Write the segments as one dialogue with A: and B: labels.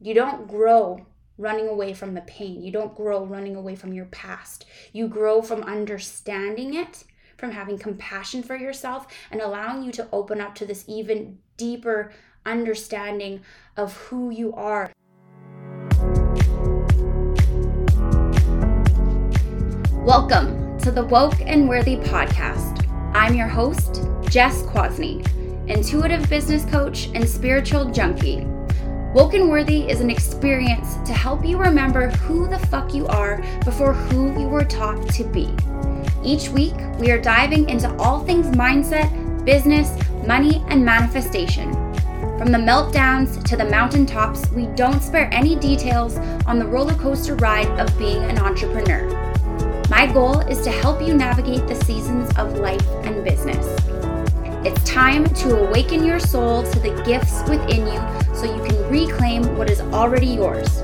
A: You don't grow running away from the pain. You don't grow running away from your past. You grow from understanding it, from having compassion for yourself, and allowing you to open up to this even deeper understanding of who you are. Welcome to the Woke and Worthy podcast. I'm your host, Jess Kwasny, intuitive business coach and spiritual junkie. Woke and Worthy is an experience to help you remember who the fuck you are before who you were taught to be. Each week, we are diving into all things mindset, business, money, and manifestation. From the meltdowns to the mountaintops, we don't spare any details on the roller coaster ride of being an entrepreneur. My goal is to help you navigate the seasons of life and business. It's time to awaken your soul to the gifts within you so you can reclaim what is already yours.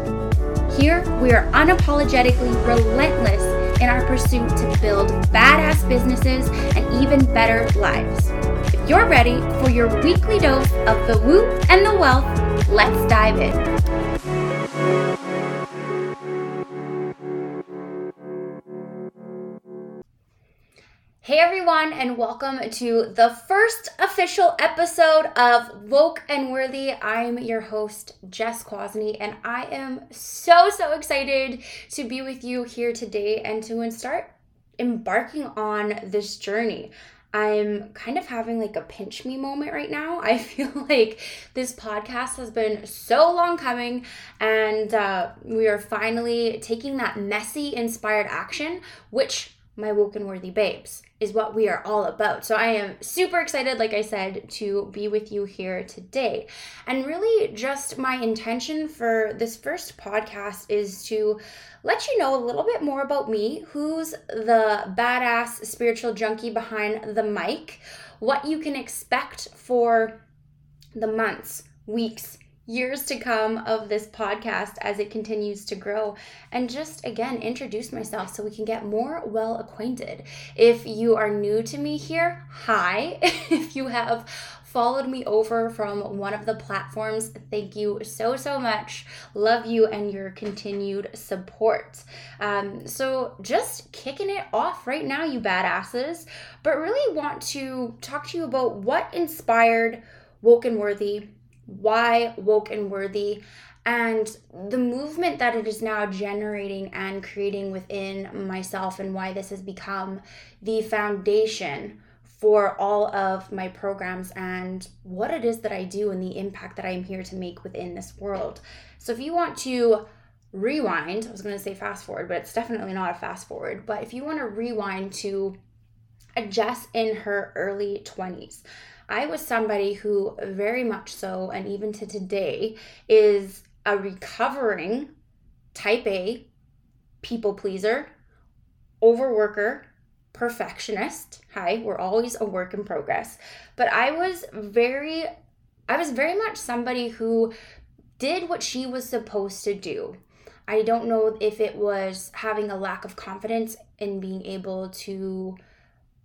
A: Here, we are unapologetically relentless in our pursuit to build badass businesses and even better lives. If you're ready for your weekly dose of the woo and the wealth, let's dive in. Everyone, and welcome to the first official episode of Woke and Worthy. I'm your host, Jess Kwasny, and I am so, so excited to be with you here today and to start embarking on this journey. I'm kind of having like a pinch me moment right now. I feel like this podcast has been so long coming, and uh, we are finally taking that messy, inspired action, which my woke and worthy babes is what we are all about. So I am super excited, like I said, to be with you here today. And really, just my intention for this first podcast is to let you know a little bit more about me, who's the badass spiritual junkie behind the mic, what you can expect for the months, weeks, years to come of this podcast as it continues to grow and just again introduce myself so we can get more well acquainted. If you are new to me here, hi. if you have followed me over from one of the platforms, thank you so, so much. Love you and your continued support. Um, so, just kicking it off right now, you badasses, but really want to talk to you about what inspired Woke and Worthy why woke and worthy and the movement that it is now generating and creating within myself and why this has become the foundation for all of my programs and what it is that I do and the impact that I'm here to make within this world. So if you want to rewind, I was going to say fast forward, but it's definitely not a fast forward, but if you want to rewind to Jess in her early 20s, I was somebody who very much so, and even to today, is a recovering type A people pleaser, overworker, perfectionist. Hi, we're always a work in progress. But I was very, I was very much somebody who did what she was supposed to do. I don't know if it was having a lack of confidence in being able to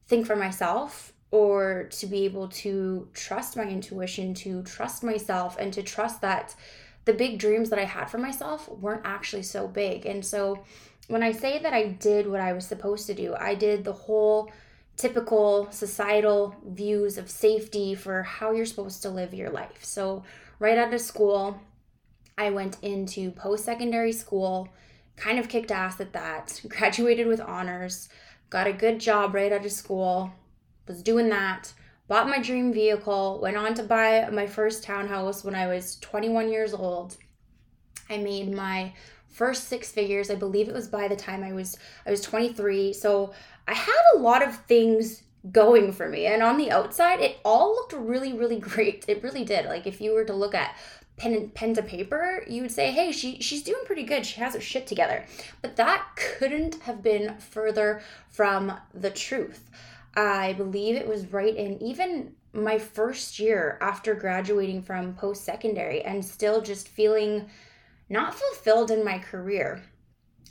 A: think for myself or to be able to trust my intuition, to trust myself, and to trust that the big dreams that I had for myself weren't actually so big. And so when I say that I did what I was supposed to do, I did the whole typical societal views of safety for how you're supposed to live your life. So, right out of school, I went into post secondary school, kind of kicked ass at that, graduated with honors, got a good job right out of school, was doing that, bought my dream vehicle, went on to buy my first townhouse when I was 21 years old. I made my first six figures. I believe it was by the time I was I was 23. So I had a lot of things going for me. And on the outside, it all looked really, really great. It really did. Like if you were to look at pen pen to paper, you would say, hey, she she's doing pretty good. She has her shit together. But that couldn't have been further from the truth. I believe it was right in even my first year after graduating from post secondary and still just feeling not fulfilled in my career.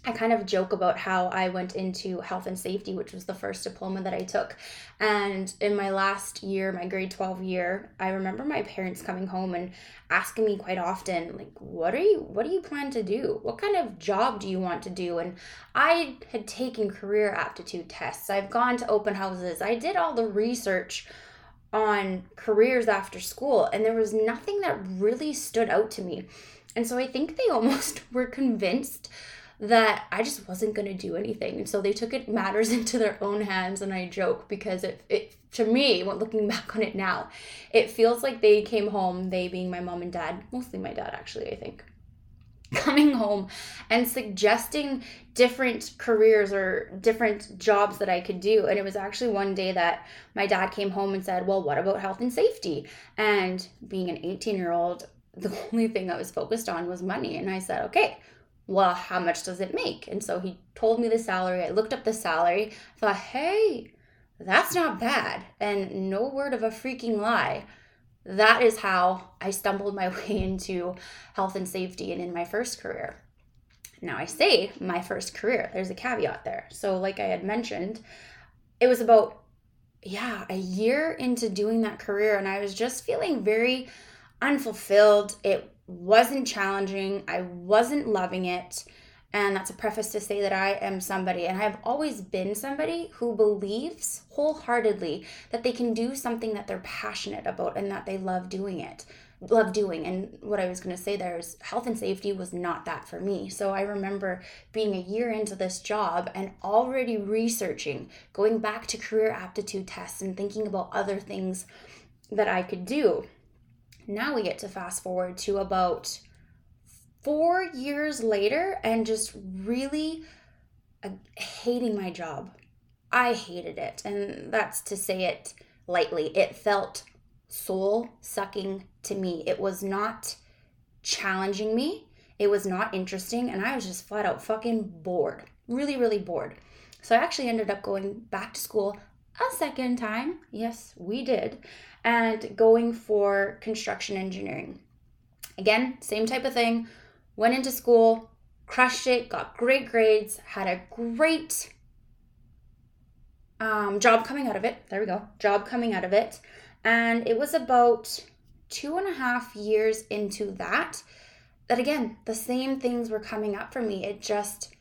A: I kind of joke about how I went into health and safety, which was the first diploma that I took. And in my last year, my grade 12 year, I remember my parents coming home and asking me quite often, like, what are you what do you plan to do? What kind of job do you want to do? And I had taken career aptitude tests. I've gone to open houses. I did all the research on careers after school, and there was nothing that really stood out to me. And so I think they almost were convinced that I just wasn't going to do anything. And so they took it matters into their own hands. And I joke because it, it to me, when looking back on it now, it feels like they came home, they being my mom and dad, mostly my dad, actually, I think, coming home and suggesting different careers or different jobs that I could do. And it was actually one day that my dad came home and said, Well, what about health and safety? And being an 18 year old, the only thing I was focused on was money. And I said, Okay, well, how much does it make? And so he told me the salary. I looked up the salary, thought, hey, that's not bad. And no word of a freaking lie. That is how I stumbled my way into health and safety and in my first career. Now, I say my first career, there's a caveat there. So, like I had mentioned, it was about, yeah, a year into doing that career, and I was just feeling very unfulfilled. It wasn't challenging. I wasn't loving it. And that's a preface to say that I am somebody, and I've always been somebody who believes wholeheartedly that they can do something that they're passionate about and that they love doing it, love doing. And what I was going to say there is health and safety was not that for me. So I remember being a year into this job and already researching, going back to career aptitude tests and thinking about other things that I could do. Now we get to fast forward to about four years later and just really uh, hating my job. I hated it. And that's to say it lightly. It felt soul sucking to me. It was not challenging me. It was not interesting. And I was just flat out fucking bored. Really, really bored. So I actually ended up going back to school a second time. Yes, we did and going for construction engineering. Again, same type of thing. Went into school, crushed it, got great grades, had a great um, job coming out of it. There we go. Job coming out of it. And it was about two and a half years into that that again the same things were coming up for me it just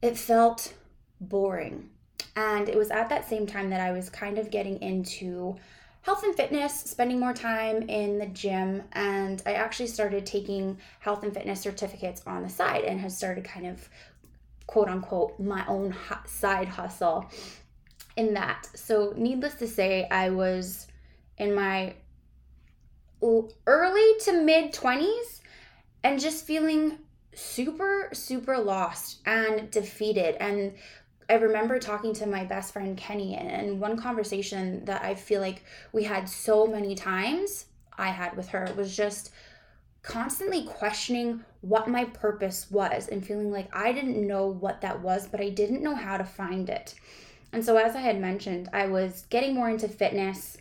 A: it felt boring and it was at that same time that i was kind of getting into health and fitness, spending more time in the gym, and I actually started taking health and fitness certificates on the side and has started kind of quote unquote my own side hustle in that. So, needless to say, I was in my early to mid 20s and just feeling super, super lost and defeated and I remember talking to my best friend Kenny, and one conversation that I feel like we had so many times I had with her was just constantly questioning what my purpose was and feeling like I didn't know what that was, but I didn't know how to find it. And so, as I had mentioned, I was getting more into fitness.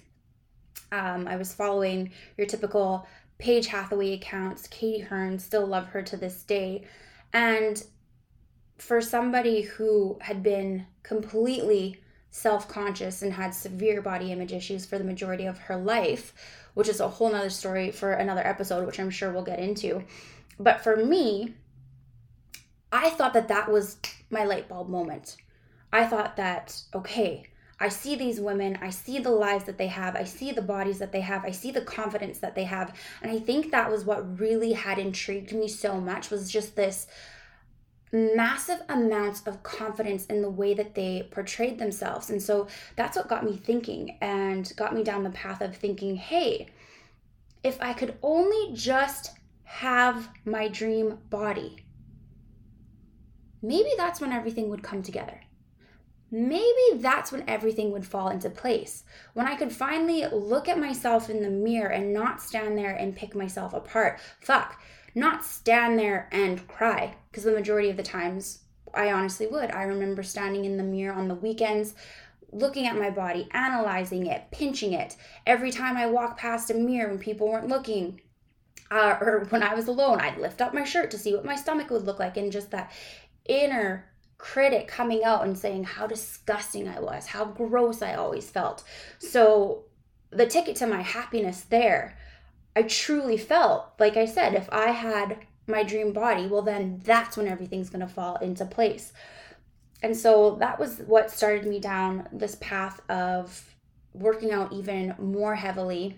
A: Um, I was following your typical Paige Hathaway accounts, Katie Hearn, still love her to this day. And for somebody who had been completely self conscious and had severe body image issues for the majority of her life, which is a whole nother story for another episode, which I'm sure we'll get into. But for me, I thought that that was my light bulb moment. I thought that, okay, I see these women, I see the lives that they have, I see the bodies that they have, I see the confidence that they have. And I think that was what really had intrigued me so much was just this massive amounts of confidence in the way that they portrayed themselves. And so that's what got me thinking and got me down the path of thinking, hey, if I could only just have my dream body, maybe that's when everything would come together. Maybe that's when everything would fall into place. When I could finally look at myself in the mirror and not stand there and pick myself apart. Fuck, not stand there and cry because the majority of the times I honestly would. I remember standing in the mirror on the weekends looking at my body, analyzing it, pinching it. Every time I walk past a mirror when people weren't looking, uh, or when I was alone, I'd lift up my shirt to see what my stomach would look like, and just that inner critic coming out and saying how disgusting I was, how gross I always felt. So the ticket to my happiness there, I truly felt, like I said, if I had my dream body, well, then that's when everything's going to fall into place. And so that was what started me down this path of working out even more heavily.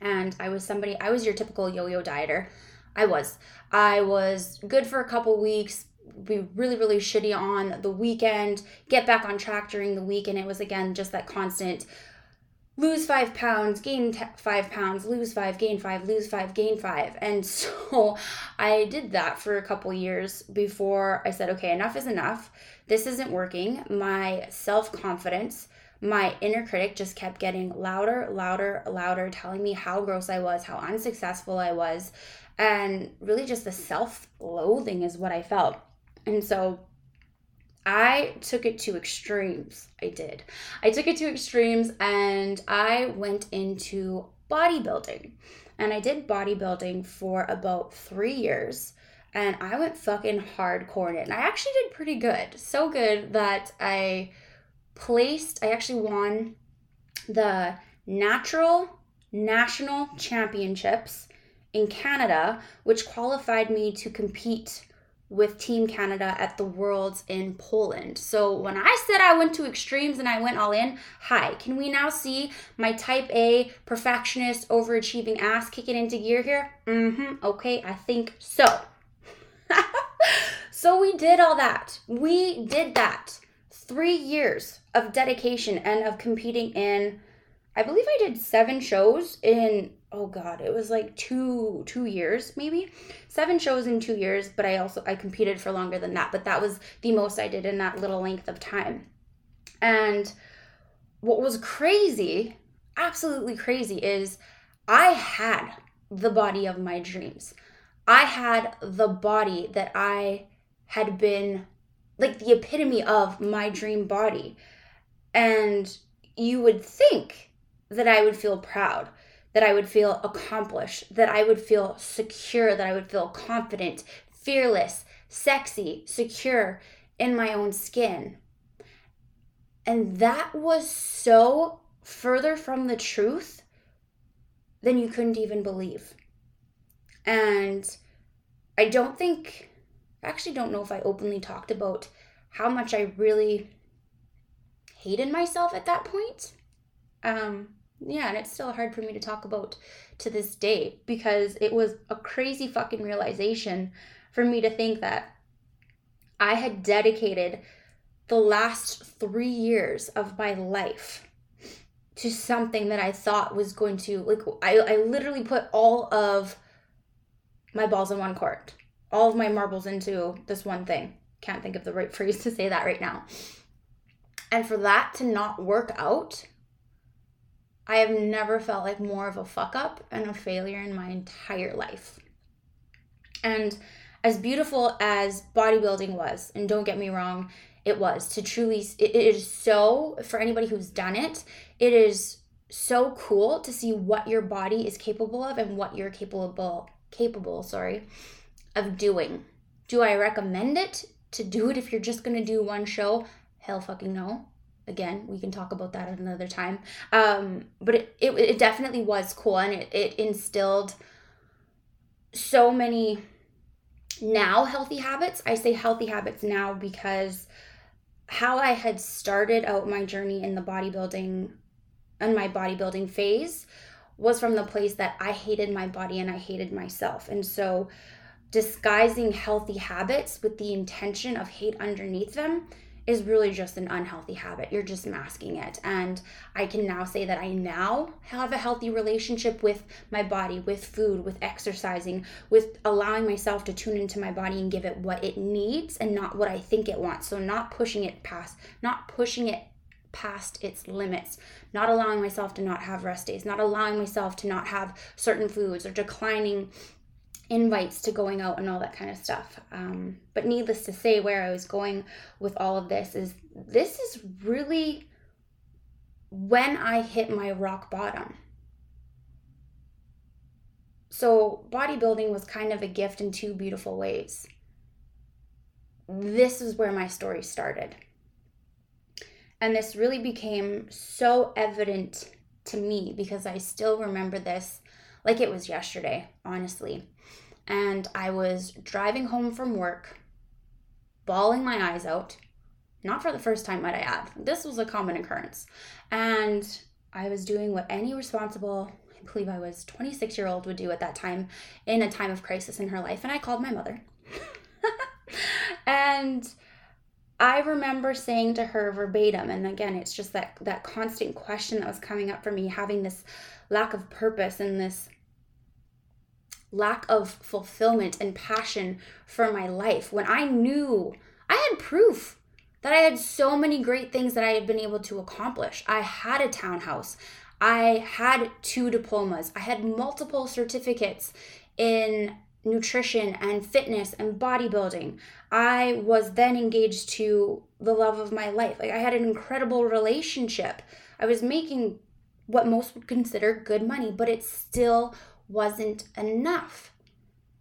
A: And I was somebody, I was your typical yo yo dieter. I was. I was good for a couple weeks, be really, really shitty on the weekend, get back on track during the week. And it was again just that constant lose five pounds, gain t- five pounds, lose five, gain five, lose five, gain five. And so I did that for a couple years before I said, okay, enough is enough. This isn't working. My self confidence, my inner critic just kept getting louder, louder, louder, telling me how gross I was, how unsuccessful I was. And really, just the self loathing is what I felt. And so I took it to extremes. I did. I took it to extremes and I went into bodybuilding. And I did bodybuilding for about three years. And I went fucking hardcore in it. And I actually did pretty good. So good that I placed, I actually won the natural national championships in Canada, which qualified me to compete with Team Canada at the Worlds in Poland. So when I said I went to extremes and I went all in, hi, can we now see my type A perfectionist overachieving ass kicking into gear here? Mm-hmm. Okay, I think so. so we did all that. We did that. Three years of dedication and of competing in I believe I did seven shows in oh god it was like two two years maybe. Seven shows in two years but i also i competed for longer than that but that was the most i did in that little length of time. And what was crazy absolutely crazy is i had the body of my dreams. I had the body that i had been like the epitome of my dream body. And you would think that i would feel proud that I would feel accomplished, that I would feel secure, that I would feel confident, fearless, sexy, secure in my own skin. And that was so further from the truth than you couldn't even believe. And I don't think, I actually don't know if I openly talked about how much I really hated myself at that point. Um, yeah, and it's still hard for me to talk about to this day because it was a crazy fucking realization for me to think that I had dedicated the last three years of my life to something that I thought was going to like I, I literally put all of my balls in one court, all of my marbles into this one thing. Can't think of the right phrase to say that right now. And for that to not work out I have never felt like more of a fuck up and a failure in my entire life. And as beautiful as bodybuilding was, and don't get me wrong, it was to truly, it is so, for anybody who's done it, it is so cool to see what your body is capable of and what you're capable, capable, sorry, of doing. Do I recommend it to do it if you're just gonna do one show? Hell fucking no again we can talk about that at another time. Um, but it, it, it definitely was cool and it, it instilled so many now healthy habits. I say healthy habits now because how i had started out my journey in the bodybuilding and my bodybuilding phase was from the place that i hated my body and i hated myself. And so disguising healthy habits with the intention of hate underneath them is really just an unhealthy habit. You're just masking it. And I can now say that I now have a healthy relationship with my body, with food, with exercising, with allowing myself to tune into my body and give it what it needs and not what I think it wants. So not pushing it past, not pushing it past its limits, not allowing myself to not have rest days, not allowing myself to not have certain foods or declining invites to going out and all that kind of stuff. Um, but needless to say, where I was going with all of this is this is really when I hit my rock bottom. So, bodybuilding was kind of a gift in two beautiful ways. this is where my story started. And this really became so evident to me because I still remember this like it was yesterday, honestly. And I was driving home from work, bawling my eyes out. Not for the first time, might I add. This was a common occurrence. And I was doing what any responsible, I believe I was 26 year old would do at that time in a time of crisis in her life. And I called my mother. and I remember saying to her verbatim, and again, it's just that that constant question that was coming up for me, having this lack of purpose and this lack of fulfillment and passion for my life when I knew I had proof that I had so many great things that I had been able to accomplish. I had a townhouse. I had two diplomas. I had multiple certificates in nutrition and fitness and bodybuilding. I was then engaged to the love of my life. Like I had an incredible relationship. I was making what most would consider good money, but it still wasn't enough.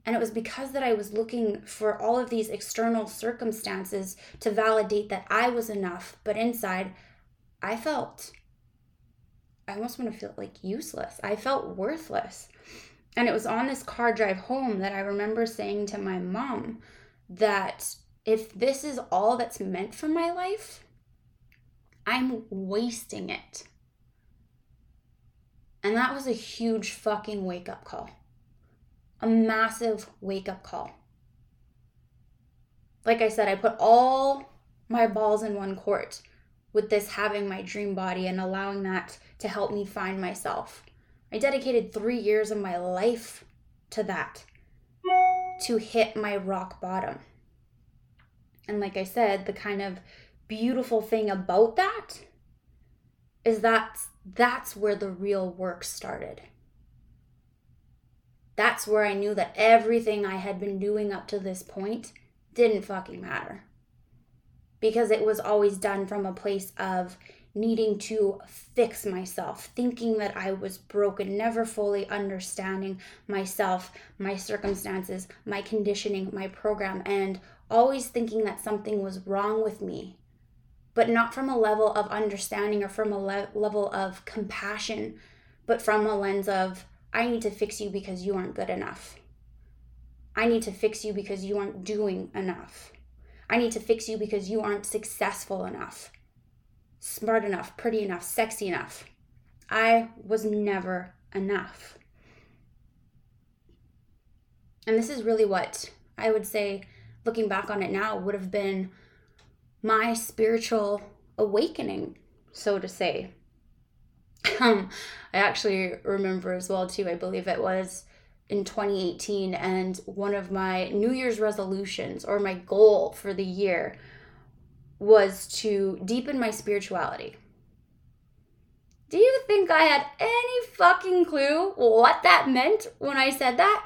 A: And it was because that I was looking for all of these external circumstances to validate that I was enough, but inside I felt I almost want to feel like useless. I felt worthless. And it was on this car drive home that I remember saying to my mom that if this is all that's meant for my life, I'm wasting it. And that was a huge fucking wake up call. A massive wake up call. Like I said, I put all my balls in one court with this having my dream body and allowing that to help me find myself. I dedicated three years of my life to that to hit my rock bottom. And like I said, the kind of beautiful thing about that is that that's where the real work started. That's where I knew that everything I had been doing up to this point didn't fucking matter. Because it was always done from a place of needing to fix myself, thinking that I was broken, never fully understanding myself, my circumstances, my conditioning, my program, and always thinking that something was wrong with me but not from a level of understanding or from a le- level of compassion, but from a lens of, I need to fix you because you aren't good enough. I need to fix you because you aren't doing enough. I need to fix you because you aren't successful enough, smart enough, pretty enough, sexy enough. I was never enough. And this is really what I would say, looking back on it now, would have been my spiritual awakening, so to say. Um, I actually remember as well too. I believe it was in 2018, and one of my New Year's resolutions or my goal for the year was to deepen my spirituality. Do you think I had any fucking clue what that meant when I said that?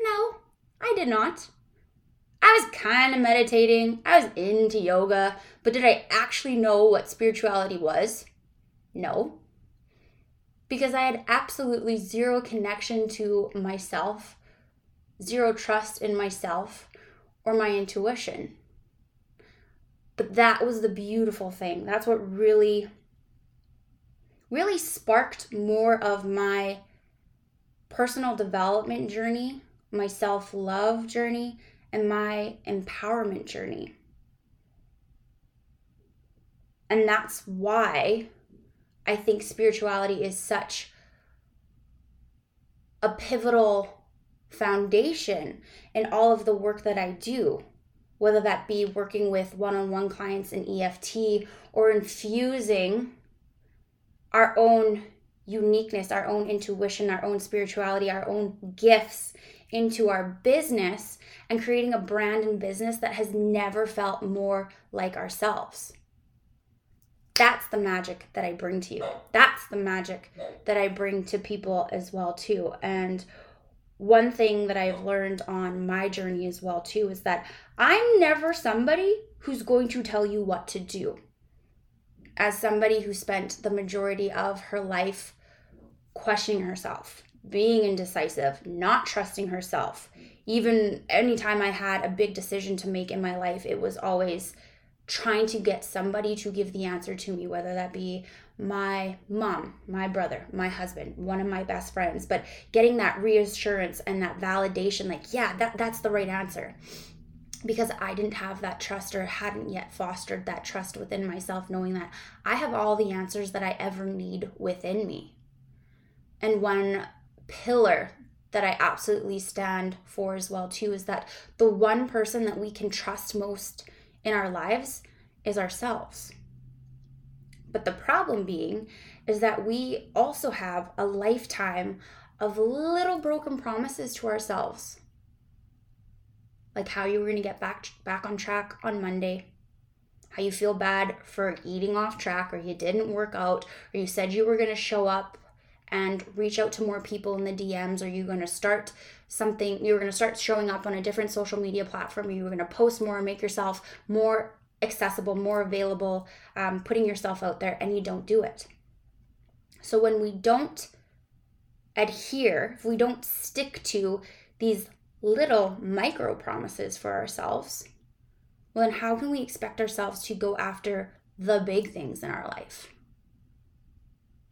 A: No, I did not. I was kind of meditating, I was into yoga, but did I actually know what spirituality was? No. Because I had absolutely zero connection to myself, zero trust in myself or my intuition. But that was the beautiful thing. That's what really, really sparked more of my personal development journey, my self love journey, and my empowerment journey. And that's why I think spirituality is such a pivotal foundation in all of the work that I do, whether that be working with one on one clients in EFT or infusing our own uniqueness, our own intuition, our own spirituality, our own gifts into our business and creating a brand and business that has never felt more like ourselves. That's the magic that I bring to you. That's the magic that I bring to people as well too. And one thing that I've learned on my journey as well too is that I'm never somebody who's going to tell you what to do. As somebody who spent the majority of her life questioning herself, being indecisive, not trusting herself. Even anytime I had a big decision to make in my life, it was always trying to get somebody to give the answer to me, whether that be my mom, my brother, my husband, one of my best friends, but getting that reassurance and that validation like, yeah, that, that's the right answer. Because I didn't have that trust or hadn't yet fostered that trust within myself, knowing that I have all the answers that I ever need within me. And one pillar that I absolutely stand for as well too is that the one person that we can trust most in our lives is ourselves. But the problem being is that we also have a lifetime of little broken promises to ourselves. Like how you were going to get back back on track on Monday, how you feel bad for eating off track or you didn't work out or you said you were going to show up and reach out to more people in the DMs? Are you going to start something? You're going to start showing up on a different social media platform. You're going to post more and make yourself more accessible, more available, um, putting yourself out there, and you don't do it. So when we don't adhere, if we don't stick to these little micro promises for ourselves, well, then how can we expect ourselves to go after the big things in our life?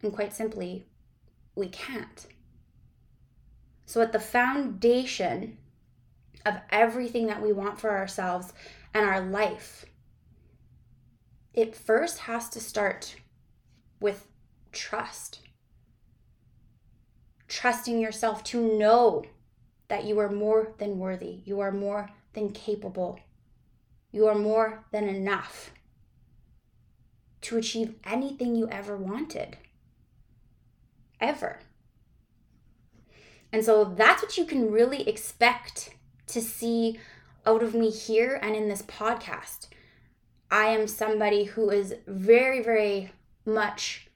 A: And quite simply, we can't. So, at the foundation of everything that we want for ourselves and our life, it first has to start with trust. Trusting yourself to know that you are more than worthy, you are more than capable, you are more than enough to achieve anything you ever wanted ever. And so that's what you can really expect to see out of me here and in this podcast. I am somebody who is very, very much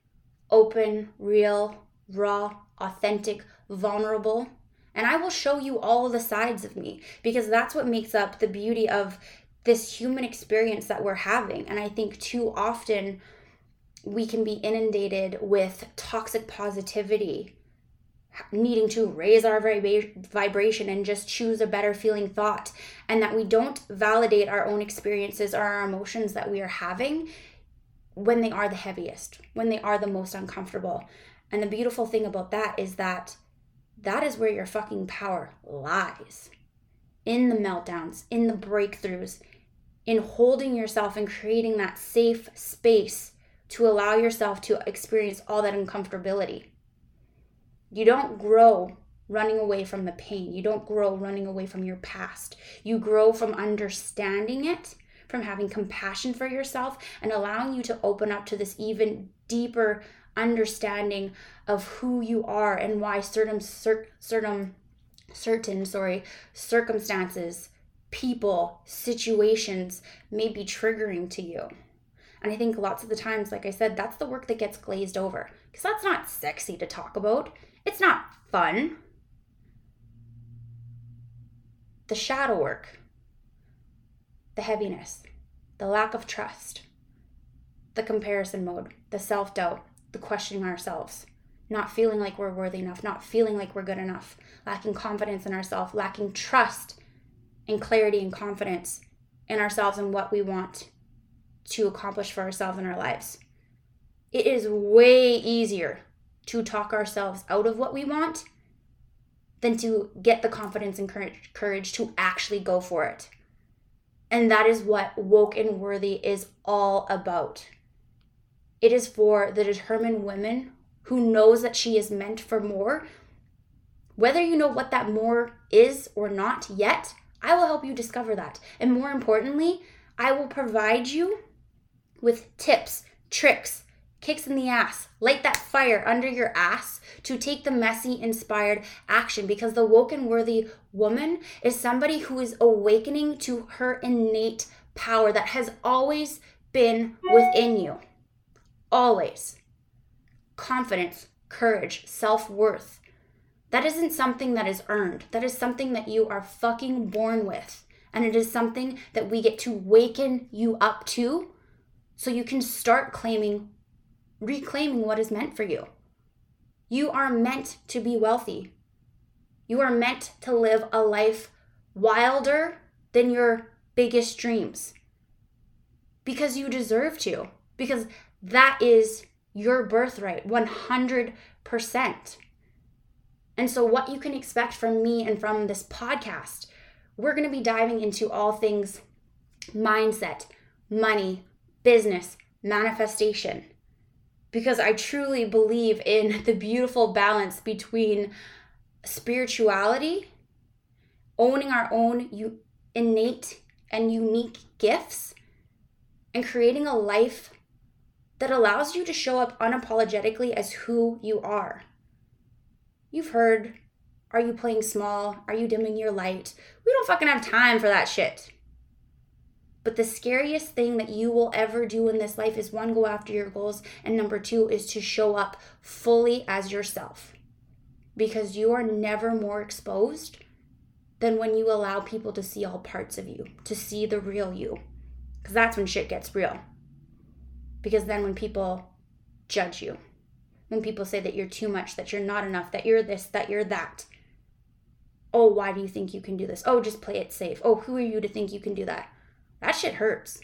A: open, real, raw, authentic, vulnerable. And I will show you all the sides of me because that's what makes up the beauty of this human experience that we're having. And I think too often we can be inundated with toxic positivity needing to raise our vibration and just choose a better feeling thought and that we don't validate our own experiences or our emotions that we are having when they are the heaviest when they are the most uncomfortable. And the beautiful thing about that is that that is where your fucking power lies. In the meltdowns in the breakthroughs in holding yourself and creating that safe space to allow yourself to experience all that uncomfortability. You don't grow running away from the pain. You don't grow running away from your past. You grow from understanding it, from having compassion for yourself, and allowing you to open up to this even deeper understanding of who you are and why certain certain certain sorry circumstances people situations may be triggering to you and I think lots of the times, like I said, that's the work that gets glazed over. Because that's not sexy to talk about. It's not fun. The shadow work, the heaviness, the lack of trust, the comparison mode, the self doubt, the questioning ourselves, not feeling like we're worthy enough, not feeling like we're good enough, lacking confidence in ourselves, lacking trust and clarity and confidence in ourselves and what we want to accomplish for ourselves in our lives. It is way easier to talk ourselves out of what we want than to get the confidence and courage, to actually go for it. And that is what woke and worthy is all about. It is for the determined woman who knows that she is meant for more. Whether you know what that more is or not yet, I will help you discover that. And more importantly, I will provide you with tips, tricks, kicks in the ass. Light that fire under your ass to take the messy, inspired action because the woke and worthy woman is somebody who is awakening to her innate power that has always been within you. Always. Confidence, courage, self worth. That isn't something that is earned. That is something that you are fucking born with. And it is something that we get to waken you up to so you can start claiming, reclaiming what is meant for you. You are meant to be wealthy. You are meant to live a life wilder than your biggest dreams because you deserve to, because that is your birthright 100%. And so, what you can expect from me and from this podcast, we're going to be diving into all things mindset, money, business, manifestation. Because I truly believe in the beautiful balance between spirituality, owning our own innate and unique gifts, and creating a life that allows you to show up unapologetically as who you are. You've heard, are you playing small? Are you dimming your light? We don't fucking have time for that shit. But the scariest thing that you will ever do in this life is one, go after your goals, and number two is to show up fully as yourself. Because you are never more exposed than when you allow people to see all parts of you, to see the real you. Because that's when shit gets real. Because then when people judge you, when people say that you're too much, that you're not enough, that you're this, that you're that. Oh, why do you think you can do this? Oh, just play it safe. Oh, who are you to think you can do that? That shit hurts.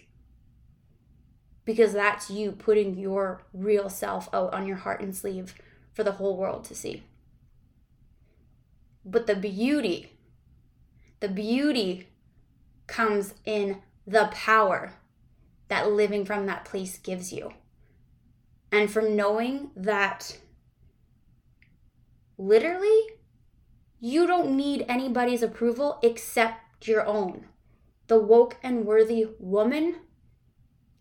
A: Because that's you putting your real self out on your heart and sleeve for the whole world to see. But the beauty, the beauty comes in the power that living from that place gives you. And from knowing that literally you don't need anybody's approval except your own the woke and worthy woman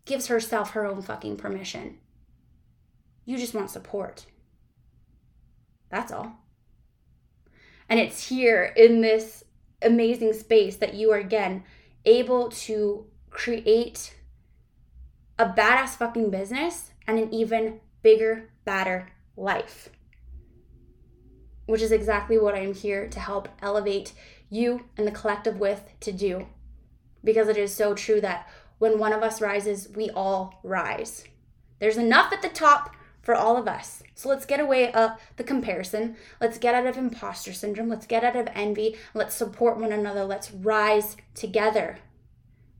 A: gives herself her own fucking permission. You just want support. That's all. And it's here in this amazing space that you are again able to create a badass fucking business and an even bigger, badder life. Which is exactly what I'm here to help elevate you and the collective with to do because it is so true that when one of us rises, we all rise. There's enough at the top for all of us. So let's get away uh, the comparison. Let's get out of imposter syndrome. Let's get out of envy. Let's support one another. Let's rise together.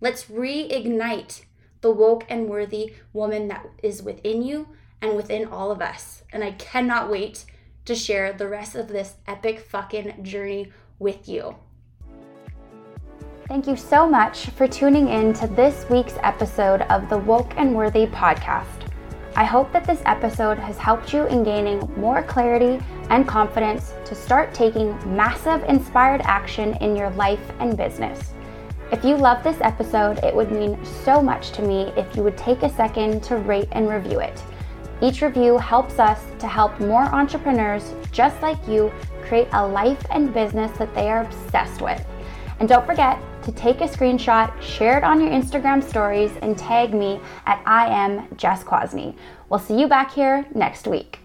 A: Let's reignite the woke and worthy woman that is within you and within all of us. And I cannot wait to share the rest of this epic fucking journey with you. Thank you so much for tuning in to this week's episode of the Woke and Worthy podcast. I hope that this episode has helped you in gaining more clarity and confidence to start taking massive inspired action in your life and business. If you love this episode, it would mean so much to me if you would take a second to rate and review it. Each review helps us to help more entrepreneurs just like you create a life and business that they are obsessed with. And don't forget to take a screenshot, share it on your Instagram stories, and tag me at I am Jess Kwasny. We'll see you back here next week.